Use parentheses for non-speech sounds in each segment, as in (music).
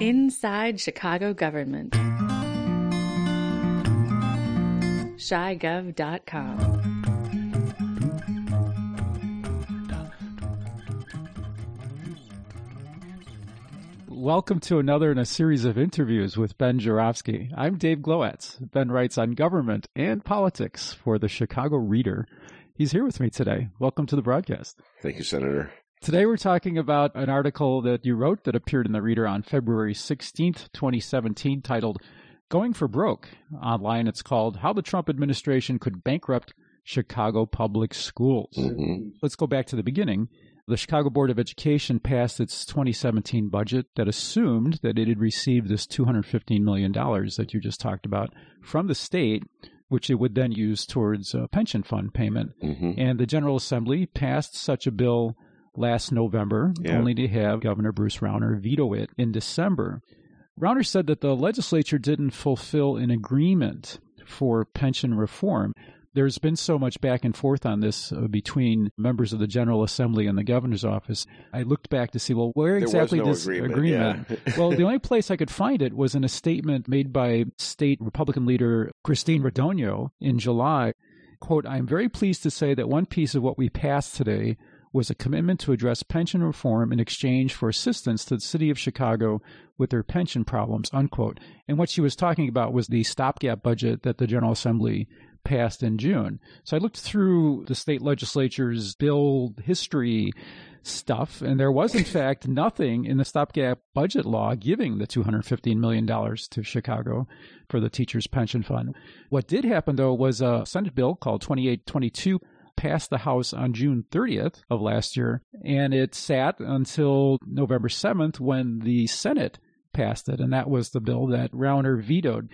Inside Chicago Government. ChiGov.com. Welcome to another in a series of interviews with Ben Joravsky. I'm Dave Glowacz. Ben writes on government and politics for the Chicago Reader. He's here with me today. Welcome to the broadcast. Thank you, Senator. Today we're talking about an article that you wrote that appeared in the Reader on February 16th, 2017, titled Going for Broke. Online it's called How the Trump Administration Could Bankrupt Chicago Public Schools. Mm-hmm. Let's go back to the beginning. The Chicago Board of Education passed its 2017 budget that assumed that it had received this $215 million that you just talked about from the state, which it would then use towards a pension fund payment. Mm-hmm. And the General Assembly passed such a bill last November, Yeah. only to have Governor Bruce Rauner veto it in December. Rauner said that the legislature didn't fulfill an agreement for pension reform. There's been so much back and forth on this uh, between members of the General Assembly and the governor's office. I looked back to see, well, where exactly no this agreement, yeah. (laughs) well, the only place I could find it was in a statement made by state Republican leader Christine Radogno in July. Quote, I am very pleased to say that one piece of what we passed today was a commitment to address pension reform in exchange for assistance to the city of Chicago with their pension problems, unquote. And what she was talking about was the stopgap budget that the General Assembly passed in June. So I looked through the state legislature's bill history stuff, and there was, in (laughs) fact, nothing in the stopgap budget law giving the $215 million to Chicago for the teachers' pension fund. What did happen, though, was a Senate bill called 2822 passed the House on June 30th of last year, and it sat until November 7th when the Senate passed it, and that was the bill that Rauner vetoed.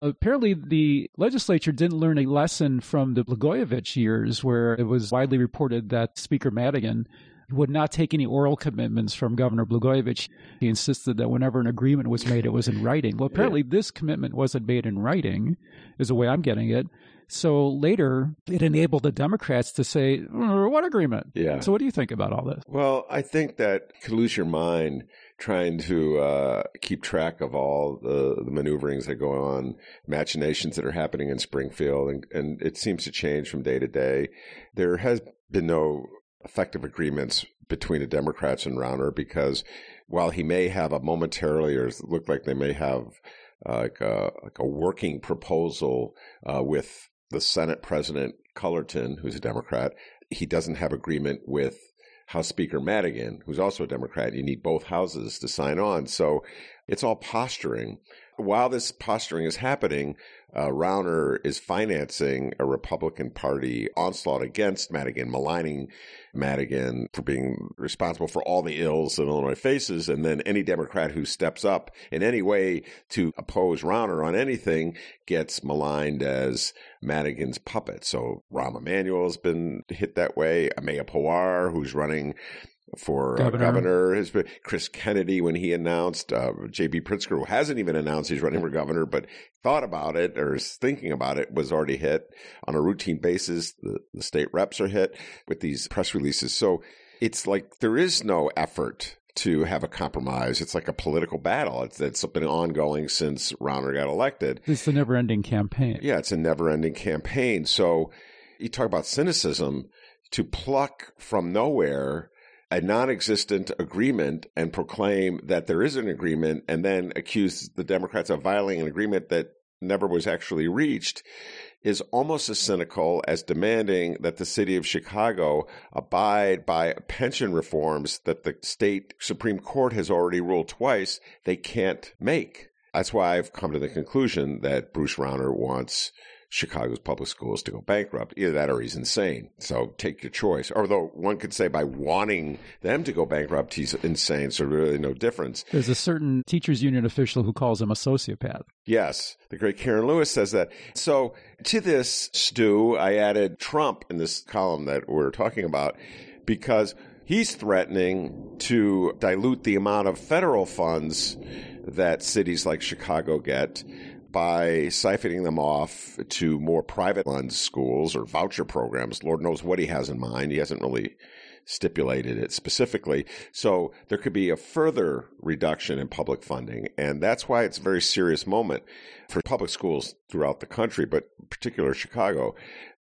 Apparently, the legislature didn't learn a lesson from the Blagojevich years, where it was widely reported that Speaker Madigan would not take any oral commitments from Governor Blagojevich. He insisted that whenever an agreement was made, it was in writing. Well, apparently, this commitment wasn't made in writing, is the way I'm getting it. So later, it enabled the Democrats to say, "Uh, What agreement? Yeah. So, what do you think about all this? Well, I think that you could lose your mind trying to uh, keep track of all the, the maneuverings that go on, machinations that are happening in Springfield, and, and it seems to change from day to day. There has been no effective agreements between the Democrats and Rauner because while he may have a momentarily, or look like they may have uh, like a like a working proposal uh, with the Senate President Cullerton, who's a Democrat, he doesn't have agreement with House Speaker Madigan, who's also a Democrat. You need both houses to sign on. So it's all posturing. While this posturing is happening, uh, Rauner is financing a Republican Party onslaught against Madigan, maligning Madigan for being responsible for all the ills that Illinois faces. And then any Democrat who steps up in any way to oppose Rauner on anything gets maligned as Madigan's puppet. So Rahm Emanuel has been hit that way. Ameya Pawar, who's running for uh, Governor. governor, has been Chris Kennedy when he announced, uh, J.B. Pritzker, who hasn't even announced he's running for governor, but thought about it or is thinking about it, was already hit on a routine basis. The, the state reps are hit with these press releases. So it's like there is no effort to have a compromise. It's like a political battle. It's, it's been ongoing since Rauner got elected. It's a never ending campaign. Yeah, it's a never ending campaign. So you talk about cynicism to pluck from nowhere a non existent agreement and proclaim that there is an agreement and then accuse the Democrats of violating an agreement that never was actually reached is almost as cynical as demanding that the city of Chicago abide by pension reforms that the state Supreme Court has already ruled twice they can't make. That's why I've come to the conclusion that Bruce Rauner wants Chicago's public schools to go bankrupt. Either that or he's insane. So take your choice. Although one could say by wanting them to go bankrupt, he's insane. So really no difference. There's a certain teachers union official who calls him a sociopath. Yes, the great Karen Lewis says that. So to this stew, I added Trump in this column that we're talking about because he's threatening to dilute the amount of federal funds that cities like Chicago get by siphoning them off to more private schools or voucher programs. Lord knows what he has in mind. He hasn't really stipulated it specifically. So there could be a further reduction in public funding. And that's why it's a very serious moment for public schools throughout the country, but particular Chicago,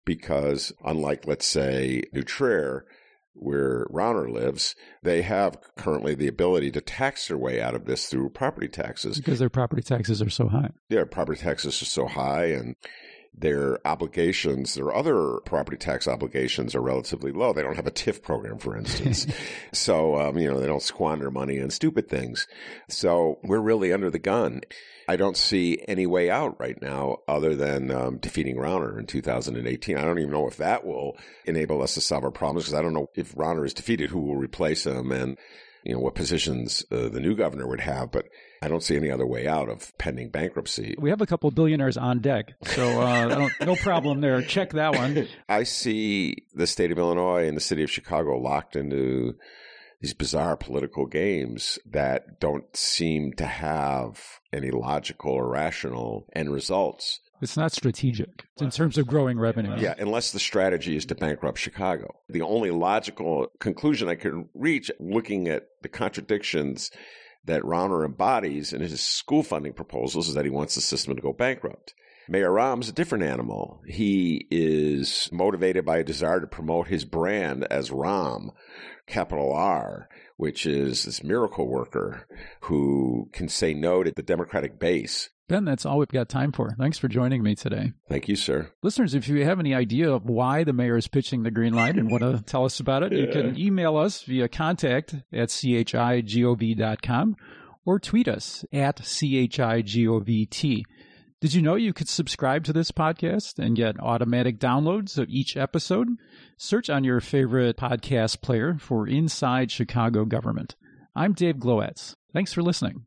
because unlike, let's say, New where Rauner lives, they have currently the ability to tax their way out of this through property taxes. Because their property taxes are so high. Their property taxes are so high and their obligations, their other property tax obligations are relatively low. They don't have a TIF program, for instance. (laughs) so, um, you know, they don't squander money on stupid things. So we're really under the gun. I don't see any way out right now other than um, defeating Rauner in 2018. I don't even know if that will enable us to solve our problems because I don't know if Rauner is defeated, who will replace him and you know what positions uh, the new governor would have, but I don't see any other way out of pending bankruptcy. We have a couple of billionaires on deck, so uh, no (laughs) problem there. Check that one. I see the state of Illinois and the city of Chicago locked into these bizarre political games that don't seem to have any logical or rational end results. It's not strategic in terms of growing revenue. Yeah, unless the strategy is to bankrupt Chicago. The only logical conclusion I can reach looking at the contradictions that Rauner embodies in his school funding proposals is that he wants the system to go bankrupt. Mayor Rahm's a different animal. He is motivated by a desire to promote his brand as Rahm, capital R, which is this miracle worker who can say no to the Democratic base. Ben, that's all we've got time for. Thanks for joining me today. Thank you, sir. Listeners, if you have any idea of why the mayor is pitching the green light and want to (laughs) tell us about it, yeah. you can email us via contact at chigov.com or tweet us at chigovt. Did you know you could subscribe to this podcast and get automatic downloads of each episode? Search on your favorite podcast player for Inside Chicago Government. I'm Dave Glowacz. Thanks for listening.